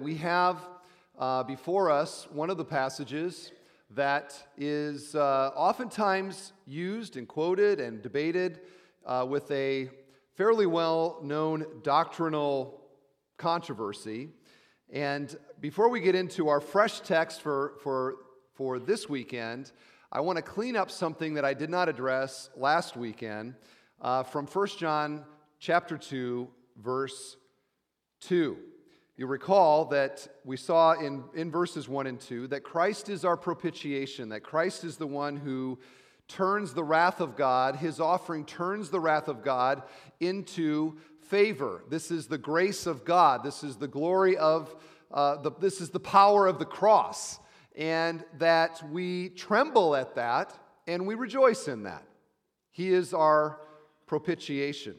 We have uh, before us one of the passages that is uh, oftentimes used and quoted and debated uh, with a fairly well known doctrinal controversy. And before we get into our fresh text for, for, for this weekend, I want to clean up something that I did not address last weekend uh, from 1 John chapter 2, verse 2. You recall that we saw in, in verses 1 and 2 that Christ is our propitiation, that Christ is the one who turns the wrath of God, his offering turns the wrath of God into favor. This is the grace of God. This is the glory of, uh, the, this is the power of the cross. And that we tremble at that and we rejoice in that. He is our propitiation.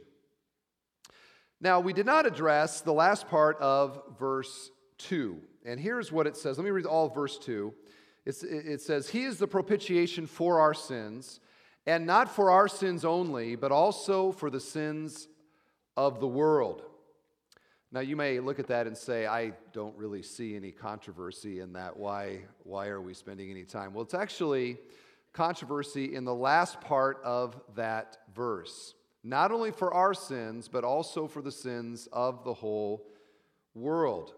Now, we did not address the last part of verse 2. And here's what it says. Let me read all verse 2. It's, it says, He is the propitiation for our sins, and not for our sins only, but also for the sins of the world. Now, you may look at that and say, I don't really see any controversy in that. Why, why are we spending any time? Well, it's actually controversy in the last part of that verse not only for our sins, but also for the sins of the whole world.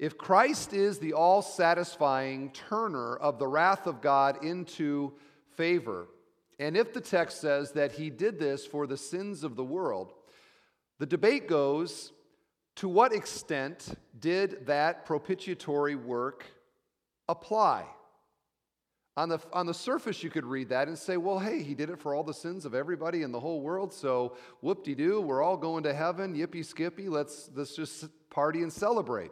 If Christ is the all satisfying turner of the wrath of God into favor, and if the text says that he did this for the sins of the world, the debate goes to what extent did that propitiatory work apply? On the, on the surface, you could read that and say, well, hey, he did it for all the sins of everybody in the whole world, so whoop de doo, we're all going to heaven, yippee skippy, let's, let's just party and celebrate.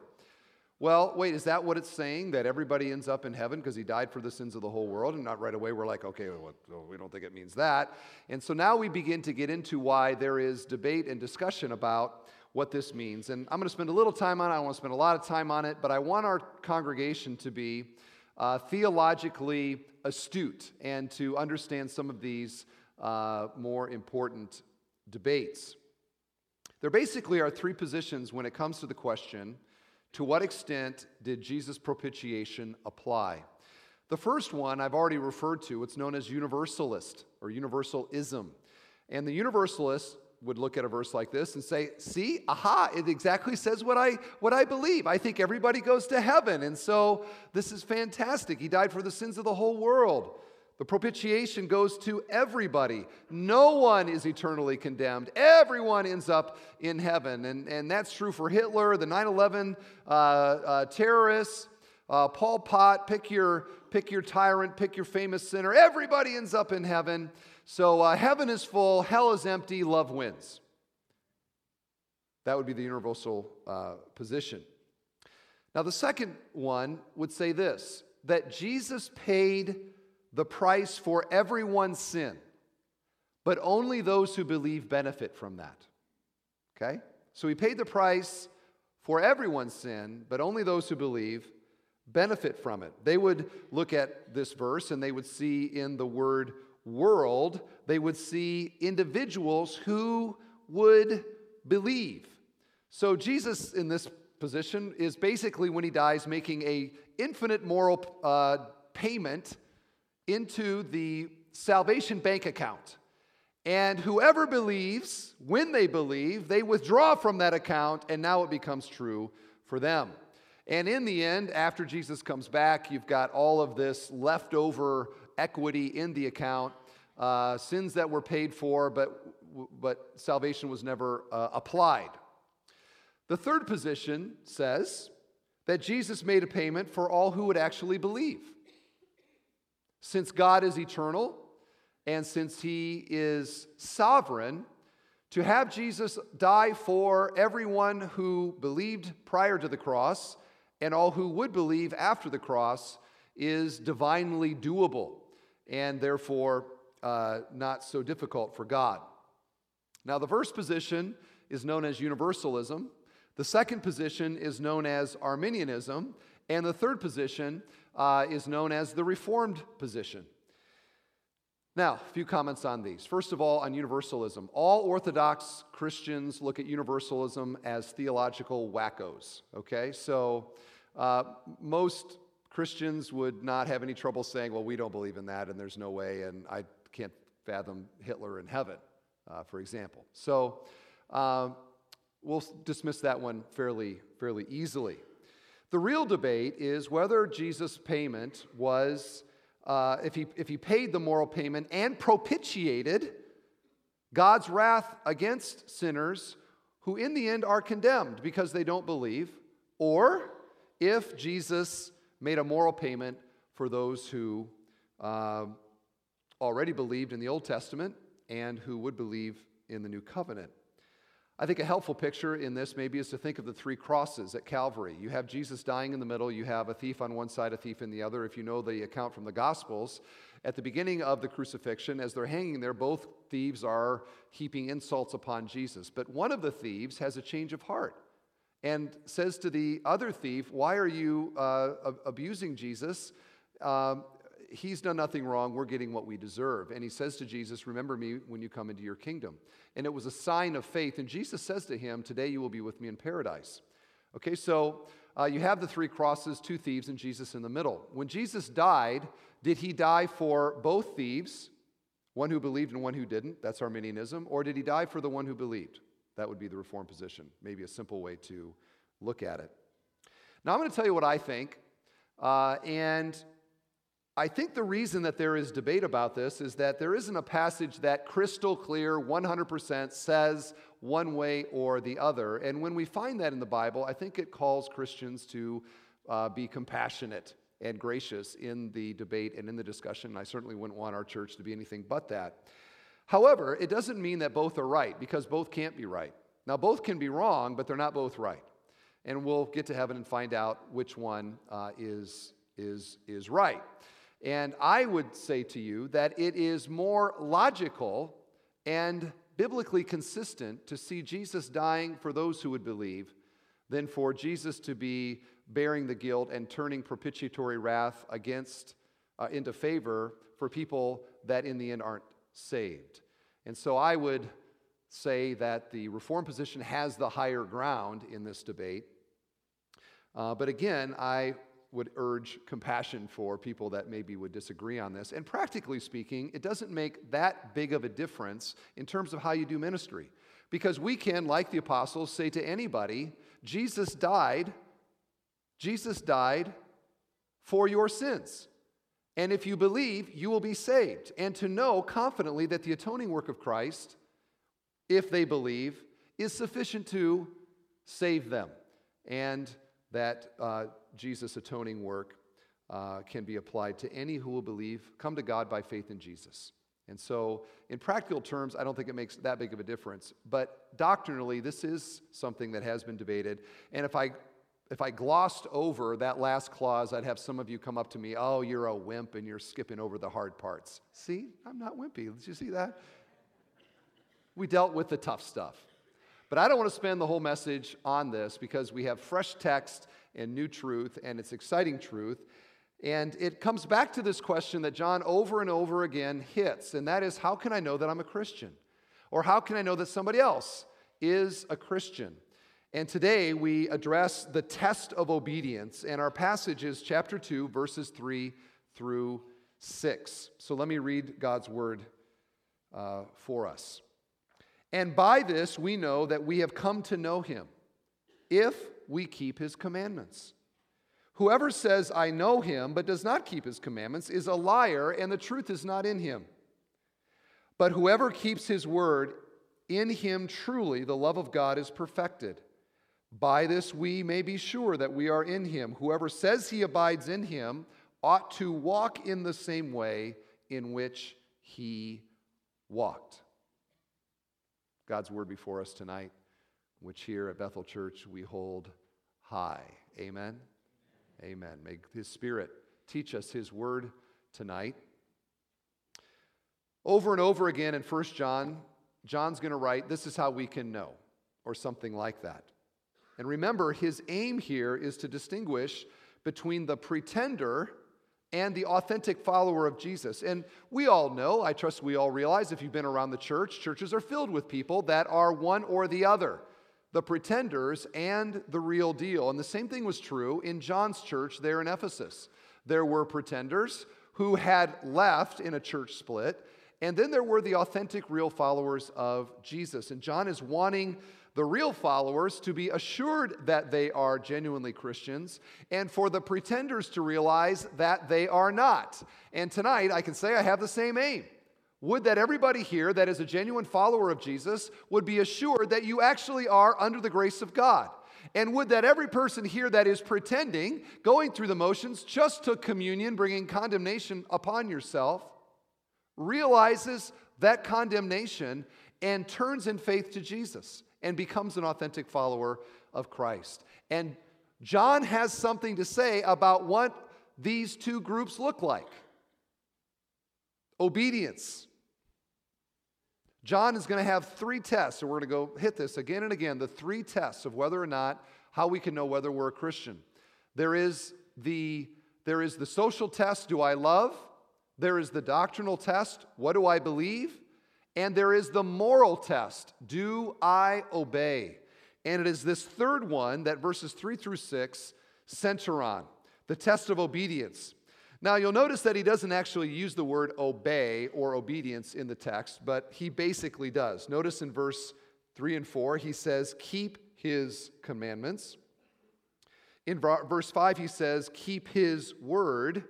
Well, wait, is that what it's saying? That everybody ends up in heaven because he died for the sins of the whole world? And not right away, we're like, okay, well, we don't think it means that. And so now we begin to get into why there is debate and discussion about what this means. And I'm going to spend a little time on it. I want to spend a lot of time on it, but I want our congregation to be uh, theologically astute and to understand some of these uh, more important debates. There basically are three positions when it comes to the question to what extent did Jesus' propitiation apply? The first one I've already referred to, it's known as universalist or universalism. And the universalists would look at a verse like this and say, See, aha, it exactly says what I, what I believe. I think everybody goes to heaven. And so this is fantastic. He died for the sins of the whole world. The propitiation goes to everybody. No one is eternally condemned. Everyone ends up in heaven. And, and that's true for Hitler, the 9 11 uh, uh, terrorists, uh, Pol Pot, pick your, pick your tyrant, pick your famous sinner. Everybody ends up in heaven. So uh, heaven is full, hell is empty, love wins. That would be the universal uh, position. Now, the second one would say this that Jesus paid the price for everyone's sin, but only those who believe benefit from that. Okay? So he paid the price for everyone's sin, but only those who believe benefit from it. They would look at this verse and they would see in the word world, they would see individuals who would believe. So Jesus in this position is basically when he dies making a infinite moral uh, payment into the salvation bank account. And whoever believes, when they believe, they withdraw from that account, and now it becomes true for them. And in the end, after Jesus comes back, you've got all of this leftover equity in the account, uh, sins that were paid for, but, but salvation was never uh, applied. The third position says that Jesus made a payment for all who would actually believe. Since God is eternal and since He is sovereign, to have Jesus die for everyone who believed prior to the cross and all who would believe after the cross is divinely doable and therefore uh, not so difficult for God. Now, the first position is known as universalism, the second position is known as Arminianism, and the third position uh, is known as the Reformed position. Now, a few comments on these. First of all, on universalism. All Orthodox Christians look at universalism as theological wackos, okay? So, uh, most Christians would not have any trouble saying, well, we don't believe in that and there's no way, and I can't fathom Hitler in heaven, uh, for example. So, uh, we'll dismiss that one fairly, fairly easily. The real debate is whether Jesus' payment was uh, if, he, if he paid the moral payment and propitiated God's wrath against sinners who in the end are condemned because they don't believe, or if Jesus made a moral payment for those who uh, already believed in the Old Testament and who would believe in the New Covenant. I think a helpful picture in this maybe is to think of the three crosses at Calvary. You have Jesus dying in the middle, you have a thief on one side, a thief in the other. If you know the account from the Gospels, at the beginning of the crucifixion, as they're hanging there, both thieves are heaping insults upon Jesus. But one of the thieves has a change of heart and says to the other thief, Why are you uh, abusing Jesus? Um, he's done nothing wrong. We're getting what we deserve. And he says to Jesus, Remember me when you come into your kingdom. And it was a sign of faith. And Jesus says to him, Today you will be with me in paradise. Okay, so uh, you have the three crosses, two thieves, and Jesus in the middle. When Jesus died, did he die for both thieves, one who believed and one who didn't? That's Arminianism. Or did he die for the one who believed? That would be the reform position. Maybe a simple way to look at it. Now, I'm going to tell you what I think. Uh, and I think the reason that there is debate about this is that there isn't a passage that crystal clear 100% says one way or the other. And when we find that in the Bible, I think it calls Christians to uh, be compassionate and gracious in the debate and in the discussion. I certainly wouldn't want our church to be anything but that. However, it doesn't mean that both are right because both can't be right. Now, both can be wrong, but they're not both right. And we'll get to heaven and find out which one uh, is, is, is right. And I would say to you that it is more logical and biblically consistent to see Jesus dying for those who would believe than for Jesus to be bearing the guilt and turning propitiatory wrath against uh, into favor for people that in the end aren't saved. And so I would say that the reform position has the higher ground in this debate. Uh, but again, I would urge compassion for people that maybe would disagree on this. And practically speaking, it doesn't make that big of a difference in terms of how you do ministry. Because we can, like the apostles, say to anybody, Jesus died, Jesus died for your sins. And if you believe, you will be saved. And to know confidently that the atoning work of Christ, if they believe, is sufficient to save them. And that uh, Jesus' atoning work uh, can be applied to any who will believe, come to God by faith in Jesus. And so, in practical terms, I don't think it makes that big of a difference. But doctrinally, this is something that has been debated. And if I if I glossed over that last clause, I'd have some of you come up to me, oh, you're a wimp and you're skipping over the hard parts. See, I'm not wimpy. Did you see that? We dealt with the tough stuff. But I don't want to spend the whole message on this because we have fresh text and new truth, and it's exciting truth. And it comes back to this question that John over and over again hits, and that is how can I know that I'm a Christian? Or how can I know that somebody else is a Christian? And today we address the test of obedience, and our passage is chapter 2, verses 3 through 6. So let me read God's word uh, for us. And by this we know that we have come to know him, if we keep his commandments. Whoever says, I know him, but does not keep his commandments, is a liar, and the truth is not in him. But whoever keeps his word, in him truly the love of God is perfected. By this we may be sure that we are in him. Whoever says he abides in him ought to walk in the same way in which he walked. God's word before us tonight, which here at Bethel Church we hold high. Amen. Amen. May His Spirit teach us His word tonight. Over and over again in 1 John, John's going to write, This is how we can know, or something like that. And remember, his aim here is to distinguish between the pretender and the authentic follower of Jesus. And we all know, I trust we all realize, if you've been around the church, churches are filled with people that are one or the other the pretenders and the real deal. And the same thing was true in John's church there in Ephesus. There were pretenders who had left in a church split, and then there were the authentic, real followers of Jesus. And John is wanting the real followers to be assured that they are genuinely Christians, and for the pretenders to realize that they are not. And tonight, I can say I have the same aim. Would that everybody here that is a genuine follower of Jesus would be assured that you actually are under the grace of God. And would that every person here that is pretending, going through the motions, just took communion, bringing condemnation upon yourself, realizes that condemnation and turns in faith to Jesus and becomes an authentic follower of Christ. And John has something to say about what these two groups look like obedience. John is going to have three tests, so we're going to go hit this again and again the three tests of whether or not, how we can know whether we're a Christian. There is the, there is the social test do I love? There is the doctrinal test what do I believe? And there is the moral test do I obey? And it is this third one that verses 3 through 6 center on the test of obedience. Now, you'll notice that he doesn't actually use the word obey or obedience in the text, but he basically does. Notice in verse 3 and 4, he says, Keep his commandments. In verse 5, he says, Keep his word.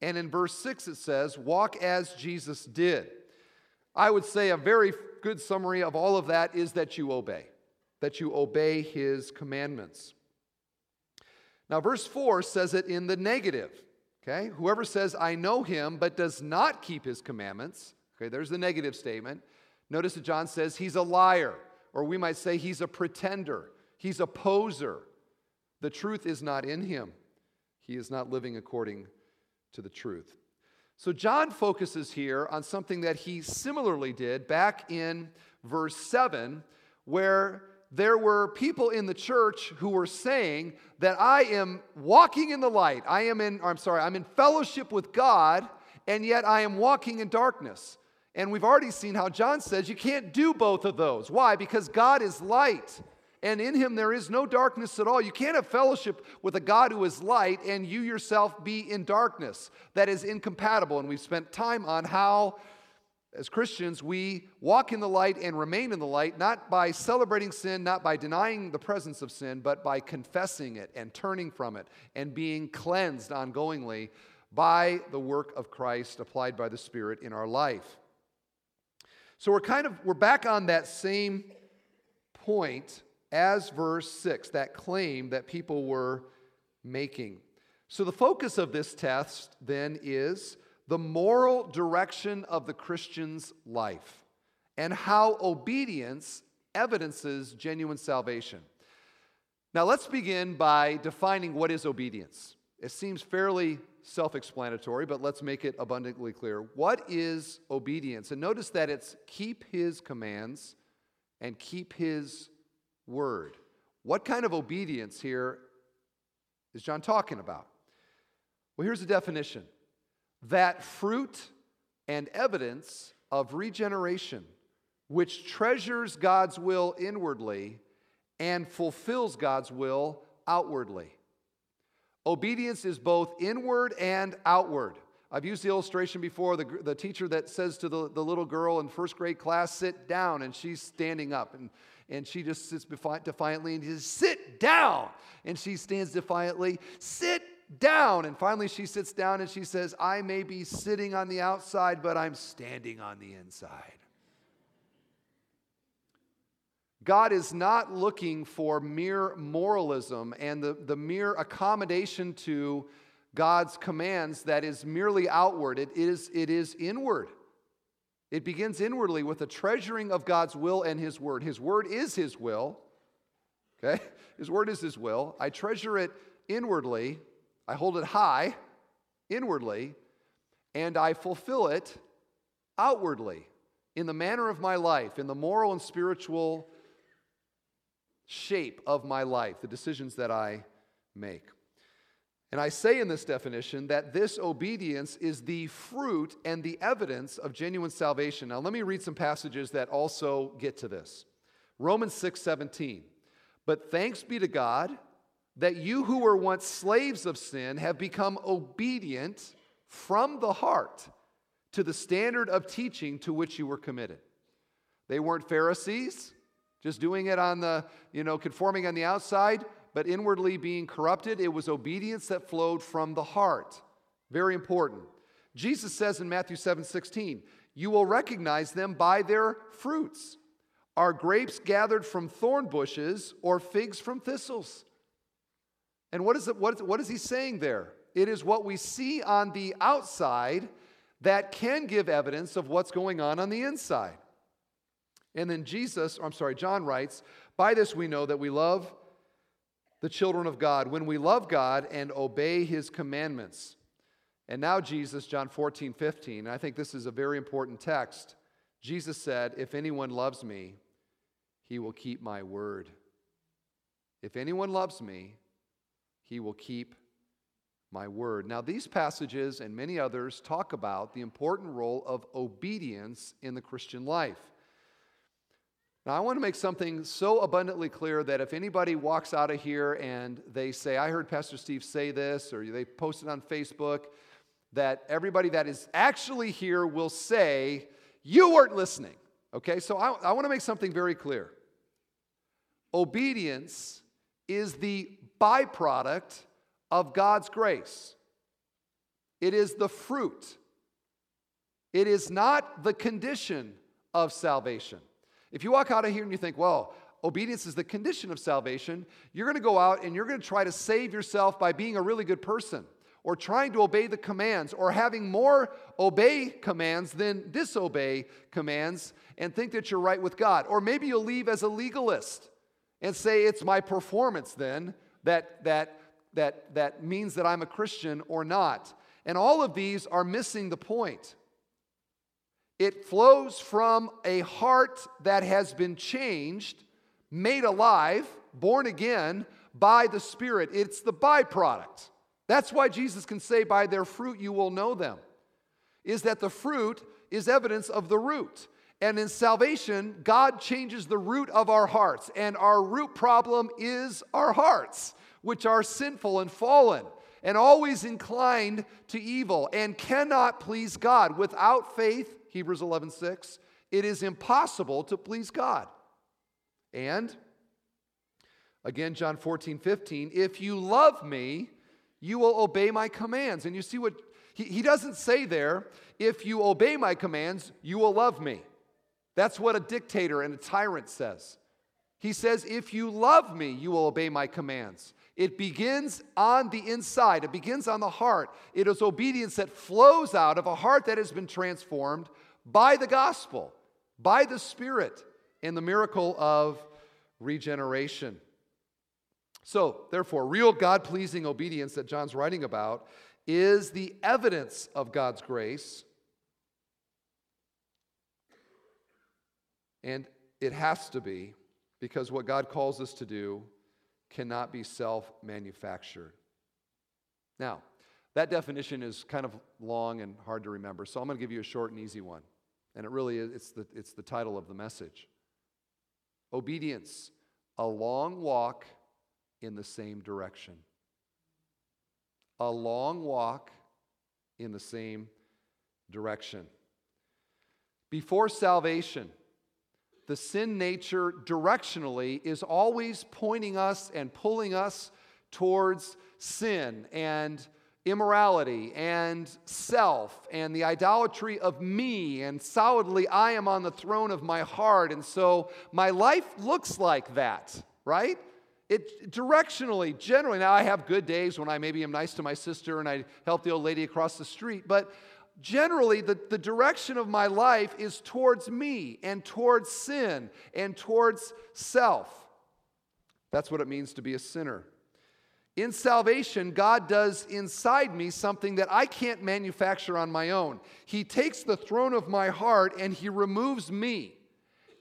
And in verse 6, it says, Walk as Jesus did. I would say a very good summary of all of that is that you obey, that you obey his commandments. Now, verse 4 says it in the negative. Okay? Whoever says, I know him, but does not keep his commandments, okay, there's the negative statement. Notice that John says he's a liar, or we might say he's a pretender, he's a poser. The truth is not in him, he is not living according to the truth. So, John focuses here on something that he similarly did back in verse 7, where there were people in the church who were saying that I am walking in the light. I am in, I'm sorry, I'm in fellowship with God, and yet I am walking in darkness. And we've already seen how John says you can't do both of those. Why? Because God is light and in him there is no darkness at all. You can't have fellowship with a God who is light and you yourself be in darkness. That is incompatible. And we've spent time on how, as Christians, we walk in the light and remain in the light, not by celebrating sin, not by denying the presence of sin, but by confessing it and turning from it and being cleansed ongoingly by the work of Christ applied by the Spirit in our life. So we're kind of we're back on that same point as verse 6, that claim that people were making. So, the focus of this test then is the moral direction of the Christian's life and how obedience evidences genuine salvation. Now, let's begin by defining what is obedience. It seems fairly self explanatory, but let's make it abundantly clear. What is obedience? And notice that it's keep his commands and keep his word. What kind of obedience here is John talking about? Well, here's the definition that fruit and evidence of regeneration, which treasures God's will inwardly and fulfills God's will outwardly. Obedience is both inward and outward. I've used the illustration before the, the teacher that says to the, the little girl in first grade class, sit down, and she's standing up. And and she just sits defiantly and he says, Sit down. And she stands defiantly, Sit down. And finally she sits down and she says, I may be sitting on the outside, but I'm standing on the inside. God is not looking for mere moralism and the, the mere accommodation to God's commands that is merely outward. It is, it is inward. It begins inwardly with a treasuring of God's will and His word. His word is His will. Okay? His word is His will. I treasure it inwardly, I hold it high inwardly, and I fulfill it outwardly in the manner of my life, in the moral and spiritual shape of my life, the decisions that I make. And I say in this definition that this obedience is the fruit and the evidence of genuine salvation. Now, let me read some passages that also get to this. Romans 6 17. But thanks be to God that you who were once slaves of sin have become obedient from the heart to the standard of teaching to which you were committed. They weren't Pharisees, just doing it on the, you know, conforming on the outside but inwardly being corrupted. It was obedience that flowed from the heart. Very important. Jesus says in Matthew 7 16, You will recognize them by their fruits. Are grapes gathered from thorn bushes or figs from thistles? And what is, it, what, is, what is he saying there? It is what we see on the outside that can give evidence of what's going on on the inside. And then Jesus, I'm sorry, John writes, By this we know that we love the children of God when we love God and obey his commandments. And now, Jesus, John 14, 15, I think this is a very important text. Jesus said, If anyone loves me, he will keep my word. If anyone loves me, he will keep my word. Now, these passages and many others talk about the important role of obedience in the Christian life. Now, I want to make something so abundantly clear that if anybody walks out of here and they say, I heard Pastor Steve say this, or they post it on Facebook, that everybody that is actually here will say, You weren't listening. Okay, so I, I want to make something very clear. Obedience is the byproduct of God's grace, it is the fruit, it is not the condition of salvation. If you walk out of here and you think, well, obedience is the condition of salvation, you're going to go out and you're going to try to save yourself by being a really good person or trying to obey the commands or having more obey commands than disobey commands and think that you're right with God. Or maybe you'll leave as a legalist and say it's my performance then that that that that means that I'm a Christian or not. And all of these are missing the point. It flows from a heart that has been changed, made alive, born again by the Spirit. It's the byproduct. That's why Jesus can say, By their fruit you will know them, is that the fruit is evidence of the root. And in salvation, God changes the root of our hearts. And our root problem is our hearts, which are sinful and fallen and always inclined to evil and cannot please God. Without faith, Hebrews 11 6, it is impossible to please God. And again, John 14 15, if you love me, you will obey my commands. And you see what he, he doesn't say there, if you obey my commands, you will love me. That's what a dictator and a tyrant says. He says, if you love me, you will obey my commands. It begins on the inside, it begins on the heart. It is obedience that flows out of a heart that has been transformed by the gospel, by the Spirit, in the miracle of regeneration. So, therefore, real God pleasing obedience that John's writing about is the evidence of God's grace. And it has to be because what God calls us to do cannot be self manufactured. Now, that definition is kind of long and hard to remember, so I'm going to give you a short and easy one. And it really is, it's the, it's the title of the message. Obedience, a long walk in the same direction. A long walk in the same direction. Before salvation, the sin nature directionally is always pointing us and pulling us towards sin and immorality and self and the idolatry of me, and solidly I am on the throne of my heart. And so my life looks like that, right? It directionally, generally, now I have good days when I maybe am nice to my sister and I help the old lady across the street, but generally the, the direction of my life is towards me and towards sin and towards self. That's what it means to be a sinner. In salvation, God does inside me something that I can't manufacture on my own. He takes the throne of my heart and He removes me.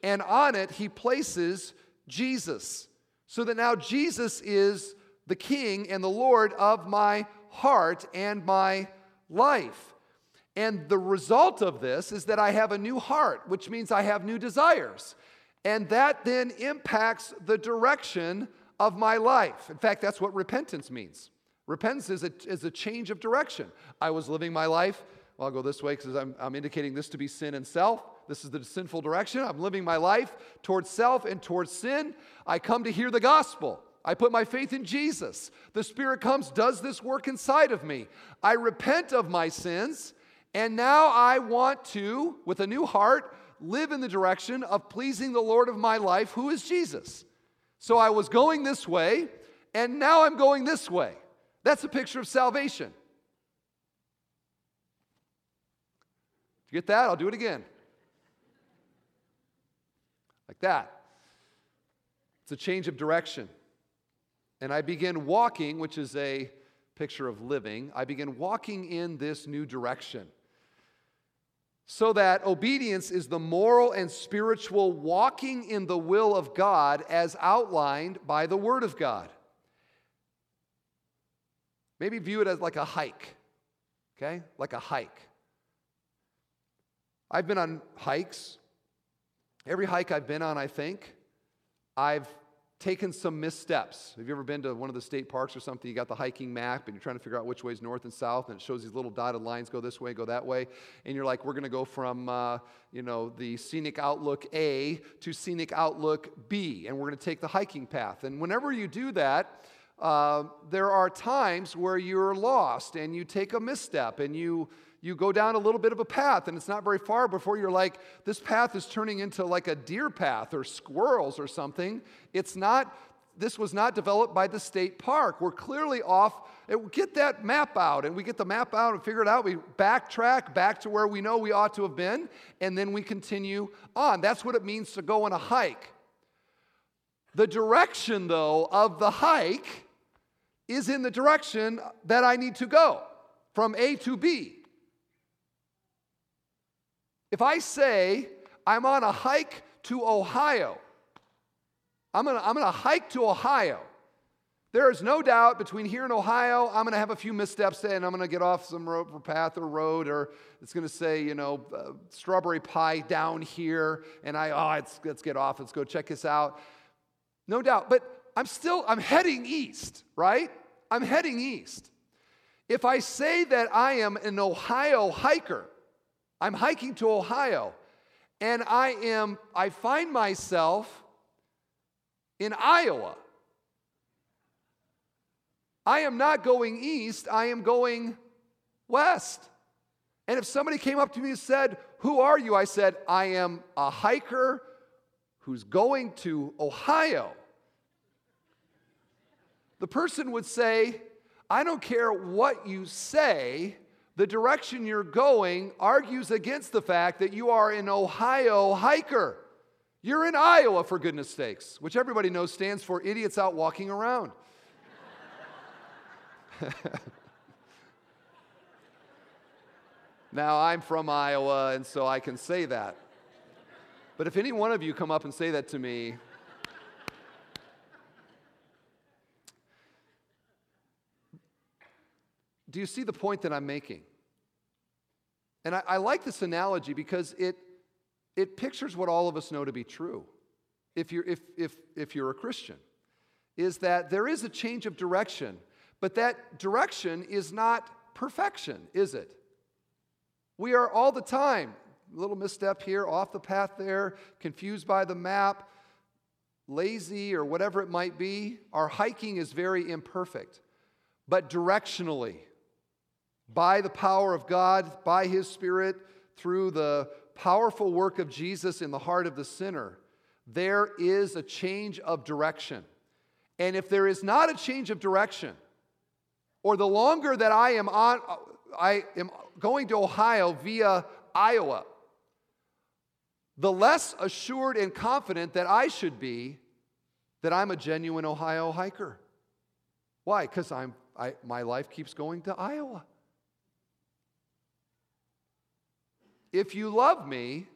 And on it, He places Jesus. So that now Jesus is the King and the Lord of my heart and my life. And the result of this is that I have a new heart, which means I have new desires. And that then impacts the direction of my life. In fact, that's what repentance means. Repentance is a, is a change of direction. I was living my life, well, I'll go this way because I'm, I'm indicating this to be sin and self. This is the sinful direction. I'm living my life towards self and towards sin. I come to hear the gospel. I put my faith in Jesus. The Spirit comes, does this work inside of me. I repent of my sins, and now I want to, with a new heart, live in the direction of pleasing the Lord of my life, who is Jesus. So I was going this way, and now I'm going this way. That's a picture of salvation. If you get that, I'll do it again. Like that. It's a change of direction. And I begin walking, which is a picture of living. I begin walking in this new direction. So that obedience is the moral and spiritual walking in the will of God as outlined by the Word of God. Maybe view it as like a hike, okay? Like a hike. I've been on hikes. Every hike I've been on, I think, I've taken some missteps. Have you ever been to one of the state parks or something? You got the hiking map and you're trying to figure out which way is north and south, and it shows these little dotted lines go this way, go that way. And you're like, we're going to go from, uh, you know, the scenic outlook A to scenic outlook B, and we're going to take the hiking path. And whenever you do that, uh, there are times where you're lost and you take a misstep and you you go down a little bit of a path and it's not very far before you're like this path is turning into like a deer path or squirrels or something. It's not this was not developed by the state park. We're clearly off get that map out and we get the map out and figure it out. We backtrack back to where we know we ought to have been and then we continue on. That's what it means to go on a hike. The direction though of the hike is in the direction that I need to go from A to B. If I say I'm on a hike to Ohio, I'm gonna, I'm gonna hike to Ohio. There is no doubt between here and Ohio, I'm gonna have a few missteps and I'm gonna get off some road or path or road, or it's gonna say, you know, uh, strawberry pie down here, and I, oh, let's, let's get off, let's go check this out. No doubt. But I'm still, I'm heading east, right? I'm heading east. If I say that I am an Ohio hiker, I'm hiking to Ohio, and I am, I find myself in Iowa. I am not going east, I am going west. And if somebody came up to me and said, Who are you? I said, I am a hiker who's going to Ohio the person would say, I don't care what you say, the direction you're going argues against the fact that you are an Ohio hiker. You're in Iowa, for goodness sakes, which everybody knows stands for idiots out walking around. now, I'm from Iowa, and so I can say that. But if any one of you come up and say that to me, Do you see the point that I'm making? And I, I, like this analogy because it, it pictures what all of us know to be true if you're, if, if, if you're a Christian, is that there is a change of direction, but that direction is not perfection, is it? We are all the time, a little misstep here, off the path there, confused by the map, lazy, or whatever it might be. Our hiking is very imperfect, but directionally, by the power of God, by His Spirit, through the powerful work of Jesus in the heart of the sinner, there is a change of direction. And if there is not a change of direction, or the longer that I am on, I am going to Ohio via Iowa, the less assured and confident that I should be that I'm a genuine Ohio hiker. Why? Because I'm my life keeps going to Iowa. If you love me,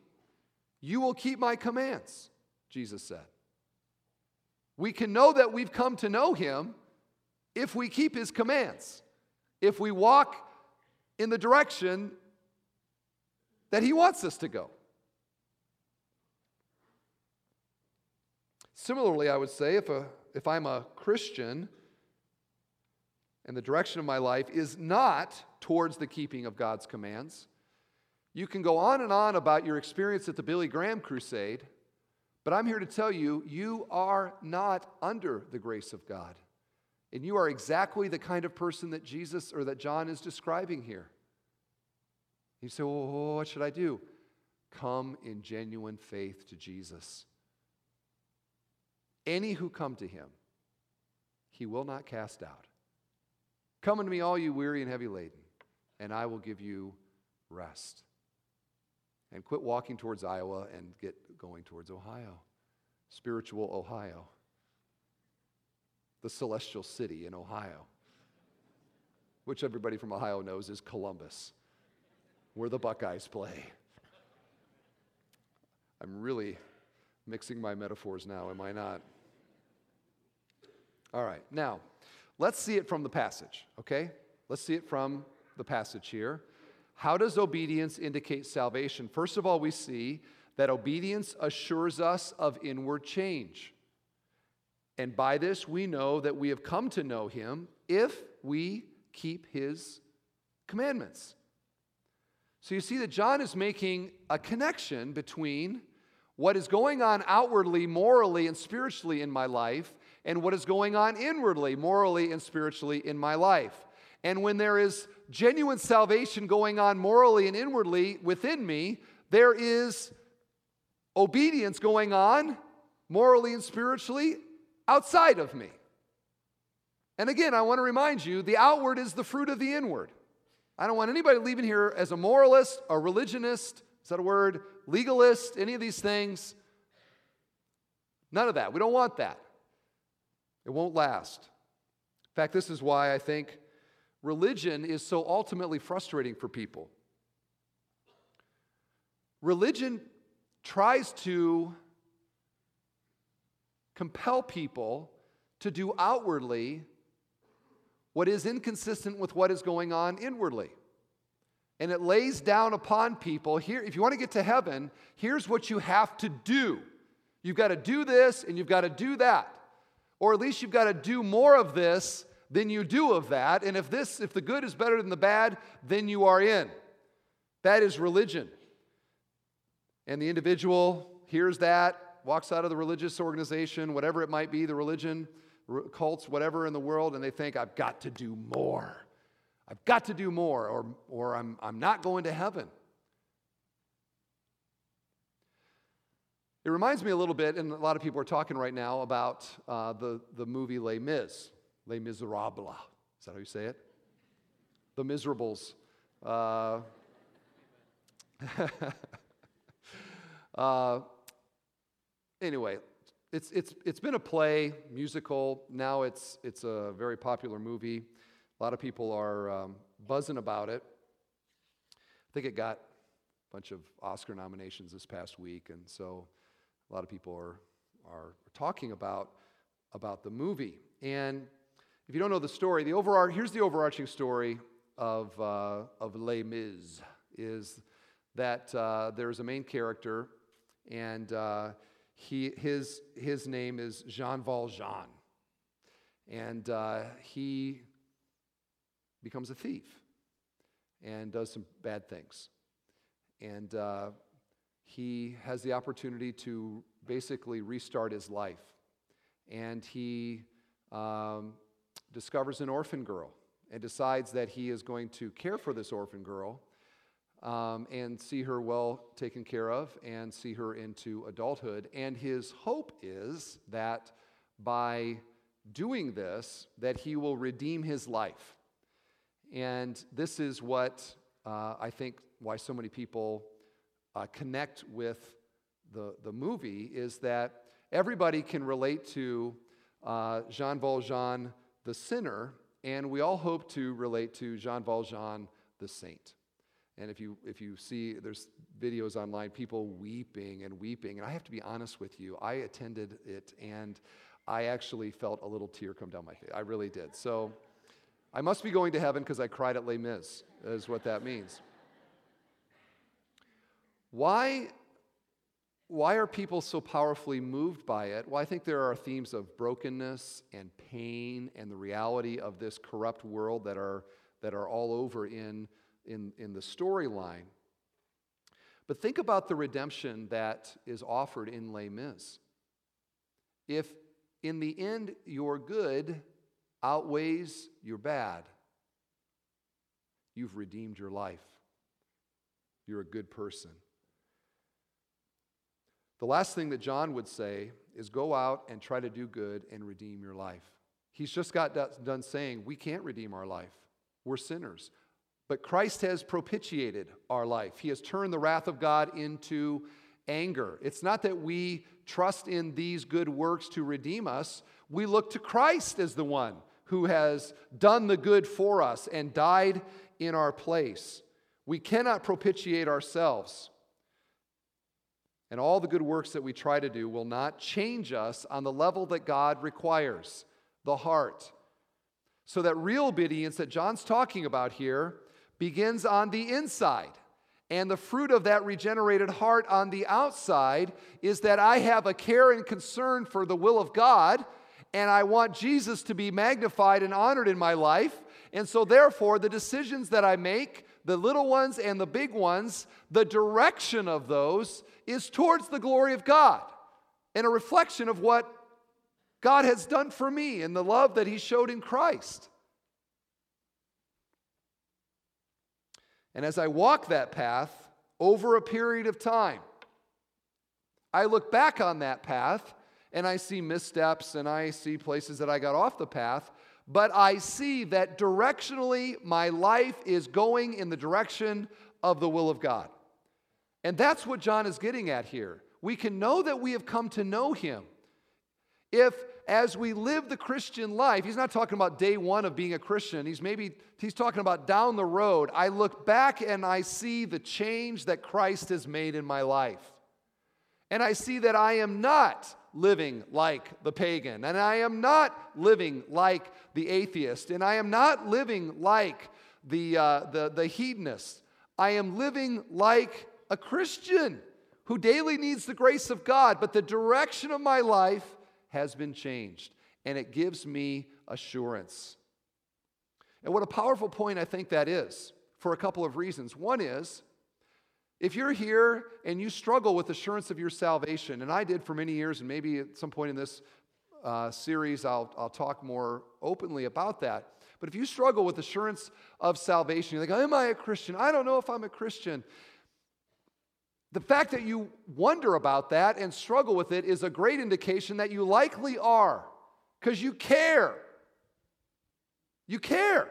you will keep my commands, Jesus said. We can know that we've come to know him if we keep his commands, if we walk in the direction that he wants us to go. Similarly, I would say if, a, if I'm a Christian and the direction of my life is not towards the keeping of God's commands, you can go on and on about your experience at the Billy Graham crusade, but I'm here to tell you, you are not under the grace of God. And you are exactly the kind of person that Jesus or that John is describing here. You say, well, what should I do? Come in genuine faith to Jesus. Any who come to him, he will not cast out. Come unto me, all you weary and heavy laden, and I will give you rest. And quit walking towards Iowa and get going towards Ohio, spiritual Ohio the celestial city in Ohio, which everybody from Ohio knows is Columbus, where the Buckeyes play. I'm really mixing my metaphors now, am I not? All right, now, let's see it from the passage, okay? Let's see it from the passage here. How does obedience indicate salvation? First of all, we see that obedience assures us of inward change. And by this we know that we have come to know him if we keep his commandments. So you see that John is making a connection between what is going on outwardly, morally, and spiritually in my life, and what is going on inwardly, morally, and spiritually in my life. And when there is genuine salvation going on morally and inwardly within me, there is obedience going on morally and spiritually outside of me. And again, I want to remind you the outward is the fruit of the inward. I don't want anybody leaving here as a moralist, a religionist, is that a word? Legalist, any of these things. None of that. We don't want that. It won't last. In fact, this is why I think religion is so ultimately frustrating for people. Religion tries to compel people to do outwardly what is inconsistent with what is going on inwardly. And it lays down upon people here, if you want to get to heaven, here's what you have to do. You've got to do this and you've got to do that. Or at least you've got to do more of this than you do of that. And if this, if the good is better than the bad, then you are in. That is religion. And the individual hears that, walks out of the religious organization, whatever it might be, the religion, cults, whatever in the world, and they think, I've got to do more. I've got to do more, or, or I'm, I'm not going to heaven. It reminds me a little bit, and a lot of people are talking right now about uh, the, the movie Les Mis, Les Miserables. Is that how you say it? The Miserables. Uh, uh, anyway, it's, it's, it's been a play, musical. Now it's, it's a very popular movie. A lot of people are um, buzzing about it. I think it got a bunch of Oscar nominations this past week, and so a lot of people are, are talking about, about the movie. And if you don't know the story, the overar- here's the overarching story of, uh, of Les Mis is that uh, there's a main character, and uh, he, his, his name is Jean Valjean. And uh, he becomes a thief and does some bad things. And uh, he has the opportunity to basically restart his life. And he um, discovers an orphan girl and decides that he is going to care for this orphan girl um, and see her well taken care of and see her into adulthood. And his hope is that by doing this, that he will redeem his life. And this is what uh, I think why so many people uh, connect with the, the movie is that everybody can relate to uh, Jean Valjean, the sinner, and we all hope to relate to Jean Valjean, the saint. And if you, if you see, there's videos online, people weeping and weeping. And I have to be honest with you, I attended it and I actually felt a little tear come down my face. I really did. So I must be going to heaven because I cried at Les Mis, is what that means. Why, why are people so powerfully moved by it? Well, I think there are themes of brokenness and pain and the reality of this corrupt world that are, that are all over in, in, in the storyline. But think about the redemption that is offered in Les Mis. If in the end your good outweighs your bad, you've redeemed your life. You're a good person. The last thing that John would say is go out and try to do good and redeem your life. He's just got done saying we can't redeem our life. We're sinners. But Christ has propitiated our life. He has turned the wrath of God into anger. It's not that we trust in these good works to redeem us, we look to Christ as the one who has done the good for us and died in our place. We cannot propitiate ourselves. And all the good works that we try to do will not change us on the level that God requires the heart. So, that real obedience that John's talking about here begins on the inside. And the fruit of that regenerated heart on the outside is that I have a care and concern for the will of God, and I want Jesus to be magnified and honored in my life. And so, therefore, the decisions that I make, the little ones and the big ones, the direction of those is towards the glory of God and a reflection of what God has done for me and the love that He showed in Christ. And as I walk that path over a period of time, I look back on that path and I see missteps and I see places that I got off the path, but I see that directionally my life is going in the direction of the will of God. And that's what John is getting at here. We can know that we have come to know him if as we live the Christian life, he's not talking about day one of being a Christian. He's maybe, he's talking about down the road. I look back and I see the change that Christ has made in my life. And I see that I am not living like the pagan, and I am not living like the atheist, and I am not living like the, uh, the, the hedonist. I am living like a Christian who daily needs the grace of God, but the direction of my life has been changed, and it gives me assurance. And what a powerful point I think that is for a couple of reasons. One is, if you're here and you struggle with assurance of your salvation, and I did for many years, and maybe at some point in this uh, series I'll, I'll talk more openly about that. But if you struggle with assurance of salvation, you're like, Am I a Christian? I don't know if I'm a Christian. The fact that you wonder about that and struggle with it is a great indication that you likely are because you care. You care.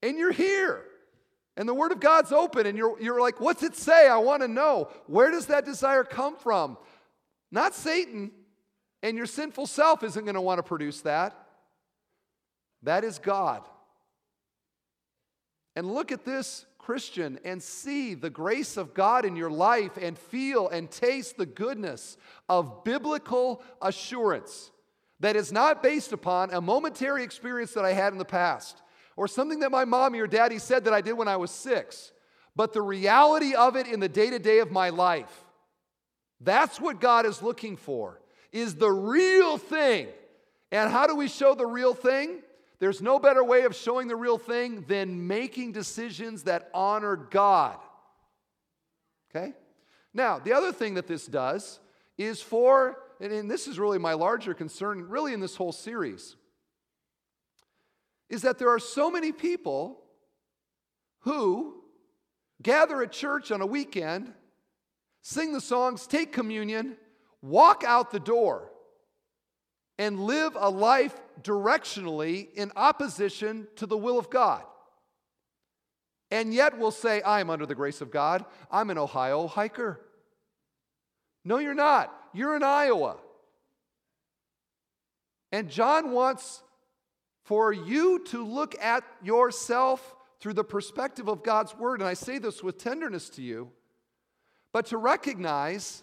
And you're here. And the Word of God's open, and you're, you're like, What's it say? I want to know. Where does that desire come from? Not Satan. And your sinful self isn't going to want to produce that. That is God. And look at this Christian and see the grace of God in your life and feel and taste the goodness of biblical assurance that is not based upon a momentary experience that I had in the past or something that my mommy or daddy said that I did when I was six, but the reality of it in the day to day of my life. That's what God is looking for, is the real thing. And how do we show the real thing? There's no better way of showing the real thing than making decisions that honor God. Okay? Now, the other thing that this does is for, and this is really my larger concern, really in this whole series, is that there are so many people who gather at church on a weekend, sing the songs, take communion, walk out the door and live a life directionally in opposition to the will of God. And yet we'll say, I'm under the grace of God. I'm an Ohio hiker. No, you're not. You're in Iowa. And John wants for you to look at yourself through the perspective of God's word. And I say this with tenderness to you, but to recognize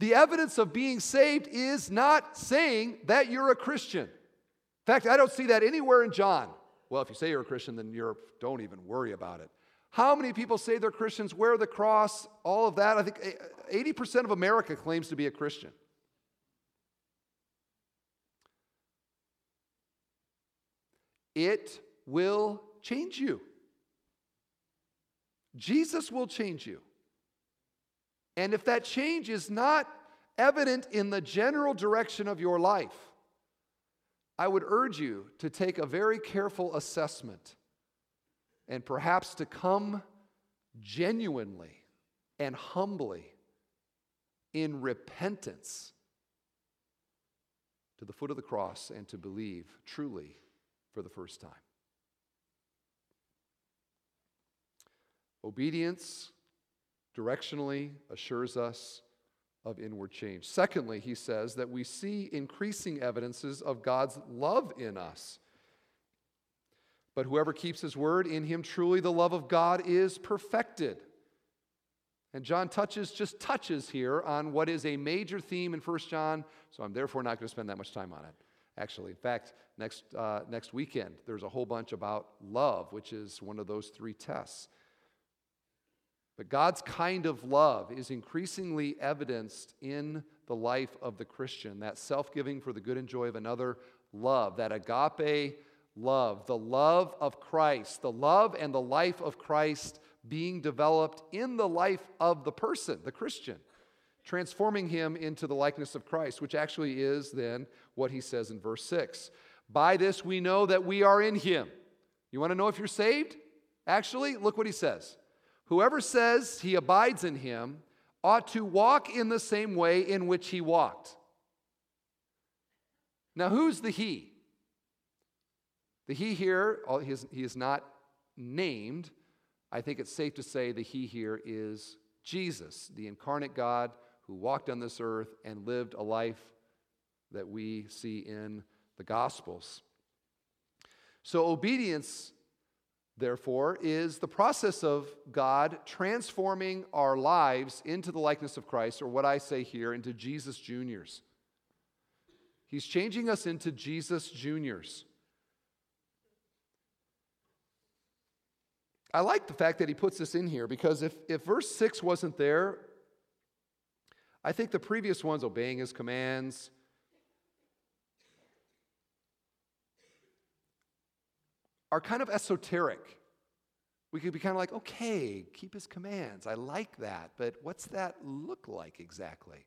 The evidence of being saved is not saying that you're a Christian. In fact, I don't see that anywhere in John. Well, if you say you're a Christian, then you're, don't even worry about it. How many people say they're Christians, wear the cross, all of that? I think eh, eh, 80% of America claims to be a Christian. It will change you. Jesus will change you. And if that change is not evident in the general direction of your life, I would urge you to take a very careful assessment and perhaps to come genuinely and humbly in repentance to the foot of the cross and to believe truly for the first time. Obedience directionally assures us of inward change. Secondly, he says that we see increasing evidences of God's love in us. But whoever keeps his word, in him truly the love of God is perfected. And John touches, just touches here on what is a major theme in 1 John, so I'm therefore not going to spend that much time on it. Actually, in fact, next, uh, next weekend, there's a whole bunch about love, which is one of those three tests. But God's kind of love is increasingly evidenced in the life of the Christian that self giving for the good and joy of another love, that agape love, the love of Christ, the love and the life of Christ being developed in the life of the person, the Christian, transforming him into the likeness of Christ, which actually is then what he says in verse 6. By this we know that we are in him. You want to know if you're saved? Actually, look what he says. Whoever says he abides in him ought to walk in the same way in which he walked. Now, who's the he? The he here, oh, he is not named. I think it's safe to say the he here is Jesus, the incarnate God who walked on this earth and lived a life that we see in the Gospels. So, obedience therefore, is the process of God transforming our lives into the likeness of Christ, or what I say here, into Jesus Juniors. He's changing us into Jesus Juniors. I like the fact that he puts this in here because if, if verse 6 wasn't there, I think the previous ones, obeying his commands, are kind of esoteric. We could be kind of like, okay, keep his commands. I like that, but what's that look like exactly?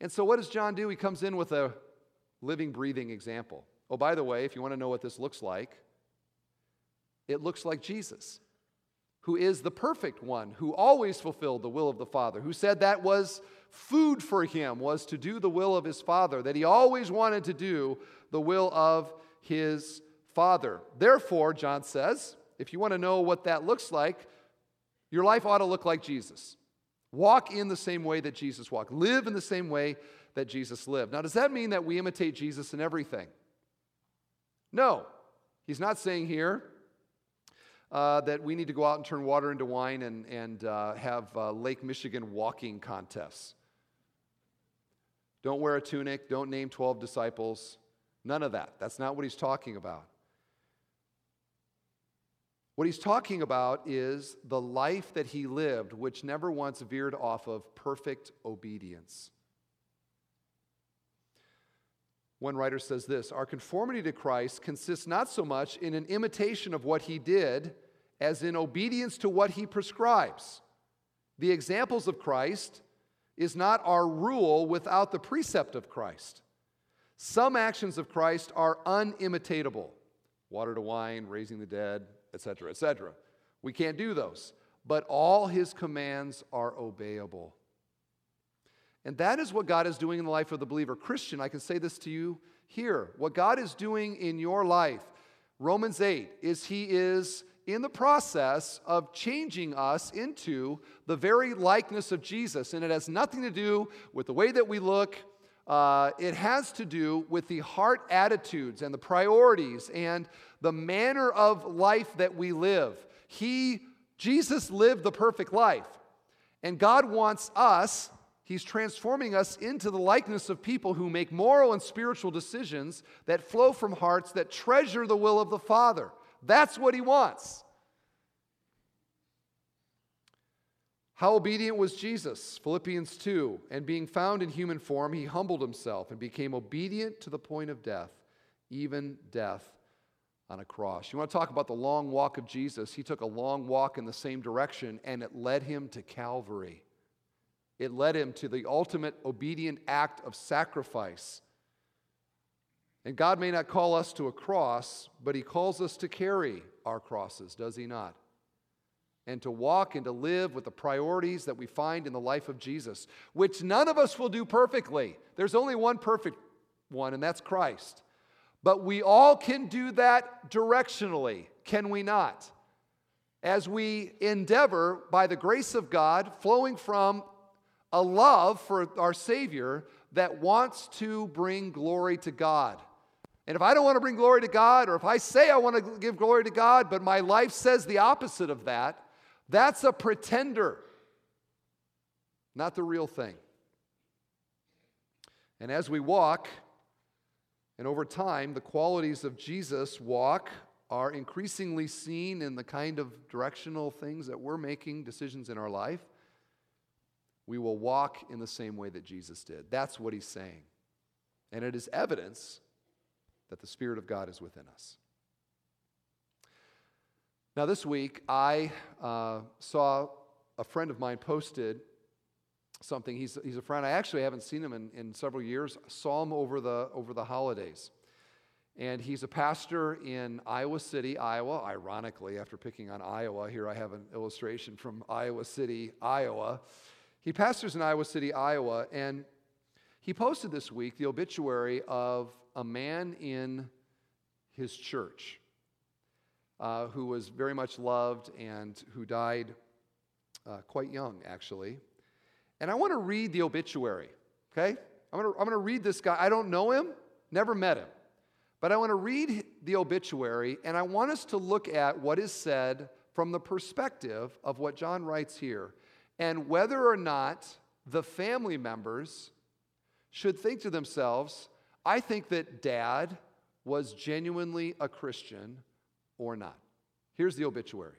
And so, what does John do? He comes in with a living, breathing example. Oh, by the way, if you want to know what this looks like, it looks like Jesus, who is the perfect one, who always fulfilled the will of the Father, who said that was food for him, was to do the will of his Father, that he always wanted to do the will of his Father. Therefore, John says, if you want to know what that looks like, your life ought to look like Jesus. Walk in the same way that Jesus walked, live in the same way that Jesus lived. Now, does that mean that we imitate Jesus in everything? No. He's not saying here uh, that we need to go out and turn water into wine and, and uh, have uh, Lake Michigan walking contests. Don't wear a tunic, don't name 12 disciples, none of that. That's not what he's talking about. What he's talking about is the life that he lived, which never once veered off of perfect obedience. One writer says this Our conformity to Christ consists not so much in an imitation of what he did as in obedience to what he prescribes. The examples of Christ is not our rule without the precept of Christ. Some actions of Christ are unimitatable water to wine, raising the dead, etc., etc. We can't do those, but all his commands are obeyable. And that is what God is doing in the life of the believer. Christian, I can say this to you here. What God is doing in your life, Romans 8, is He is in the process of changing us into the very likeness of Jesus. And it has nothing to do with the way that we look, uh, it has to do with the heart attitudes and the priorities and the manner of life that we live. He, Jesus lived the perfect life. And God wants us, He's transforming us into the likeness of people who make moral and spiritual decisions that flow from hearts that treasure the will of the Father. That's what He wants. How obedient was Jesus? Philippians 2. And being found in human form, he humbled himself and became obedient to the point of death, even death on a cross. You want to talk about the long walk of Jesus? He took a long walk in the same direction, and it led him to Calvary. It led him to the ultimate obedient act of sacrifice. And God may not call us to a cross, but He calls us to carry our crosses, does He not? and to walk and to live with the priorities that we find in the life of Jesus, which none of us will do perfectly. There's only one perfect one, and that's Christ. But we all can do that directionally, can we not? As we endeavor, by the grace of God, flowing from a love for our Savior that wants to bring glory to God. And if I don't want to bring glory to God, or if I say I want to give glory to God, but my life says the opposite of that, that's a pretender, not the real thing. And as we walk, and over time, the qualities of Jesus' walk are increasingly seen in the kind of directional things that we're making decisions in our life. We will walk in the same way that Jesus did. That's what he's saying. And it is evidence that the Spirit of God is within us. Now, this week, I uh, saw a friend of mine posted something. He's, he's a friend. I actually haven't seen him in, in several years. saw him over the, over the holidays. And he's a pastor in Iowa City, Iowa. Ironically, after picking on Iowa, here I have an illustration from Iowa City, Iowa. He pastors in Iowa City, Iowa, and he posted this week the obituary of a man in his church uh, who was very much loved and who died uh, quite young, actually. And I want to read the obituary, okay? I'm going to, I'm to read this guy. I don't know him, never met him. But I want to read the obituary, and I want us to look at what is said from the perspective of what John writes here, and whether or not the family members should think to themselves, I think that dad was genuinely a Christian or not. Here's the obituary.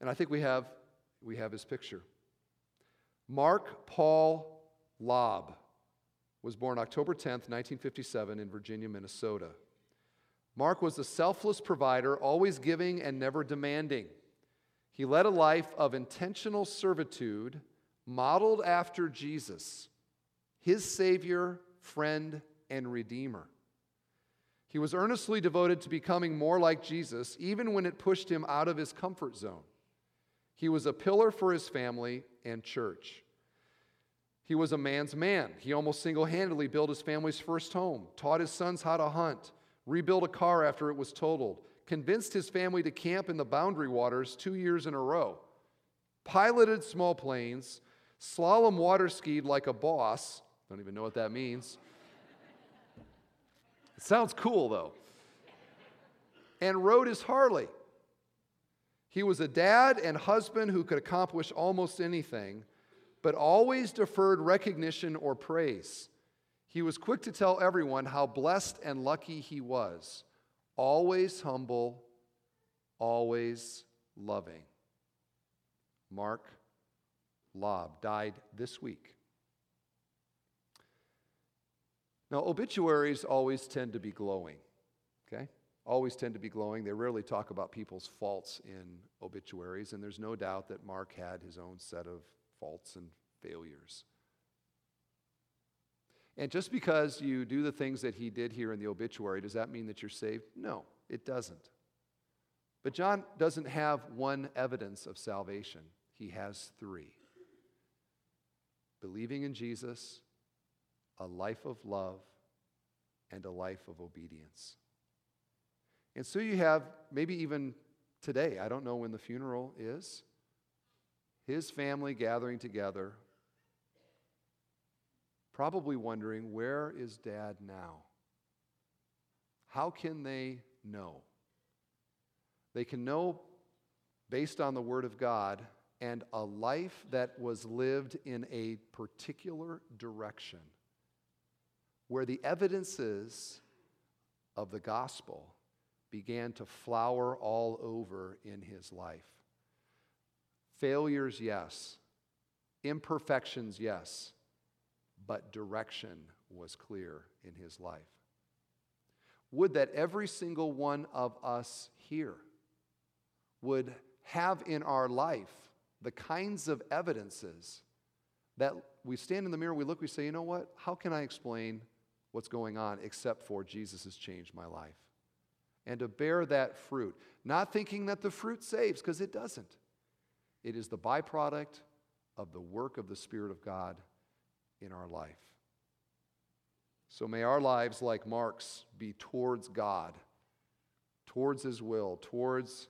And I think we have, we have his picture. Mark Paul Lobb was born October 10th, 1957, in Virginia, Minnesota. Mark was a selfless provider, always giving and never demanding. He led a life of intentional servitude modeled after Jesus, his Savior, friend, and Redeemer. He was earnestly devoted to becoming more like Jesus, even when it pushed him out of his comfort zone. He was a pillar for his family and church. He was a man's man. He almost single handedly built his family's first home, taught his sons how to hunt, rebuilt a car after it was totaled, convinced his family to camp in the boundary waters two years in a row, piloted small planes, slalom water skied like a boss. Don't even know what that means it Sounds cool, though. And rode his Harley. He was a dad and husband who could accomplish almost anything, but always deferred recognition or praise. He was quick to tell everyone how blessed and lucky he was, always humble, always loving. Mark Lobb died this week. Now, obituaries always tend to be glowing, okay? Always tend to be glowing. They rarely talk about people's faults in obituaries, and there's no doubt that Mark had his own set of faults and failures. And just because you do the things that he did here in the obituary, does that mean that you're saved? No, it doesn't. But John doesn't have one evidence of salvation, he has three believing in Jesus, a life of love and a life of obedience. And so you have, maybe even today, I don't know when the funeral is, his family gathering together, probably wondering, where is dad now? How can they know? They can know based on the Word of God and a life that was lived in a particular direction where the evidences of the gospel began to flower all over in his life. Failures, yes. Imperfections, yes. But direction was clear in his life. Would that every single one of us here would have in our life the kinds of evidences that we stand in the mirror, we look, we say, you know what? How can I explain what's going on except for Jesus has changed my life? And to bear that fruit, not thinking that the fruit saves, because it doesn't. It is the byproduct of the work of the Spirit of God in our life. So may our lives, like Mark's, be towards God, towards His will, towards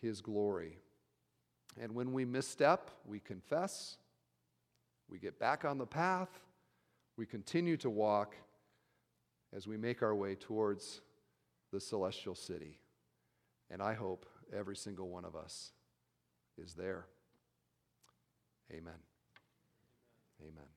His glory. And when we misstep, we confess, we get back on the path, we continue to walk as we make our way towards the celestial city. And I hope every single one of us is there. Amen. Amen.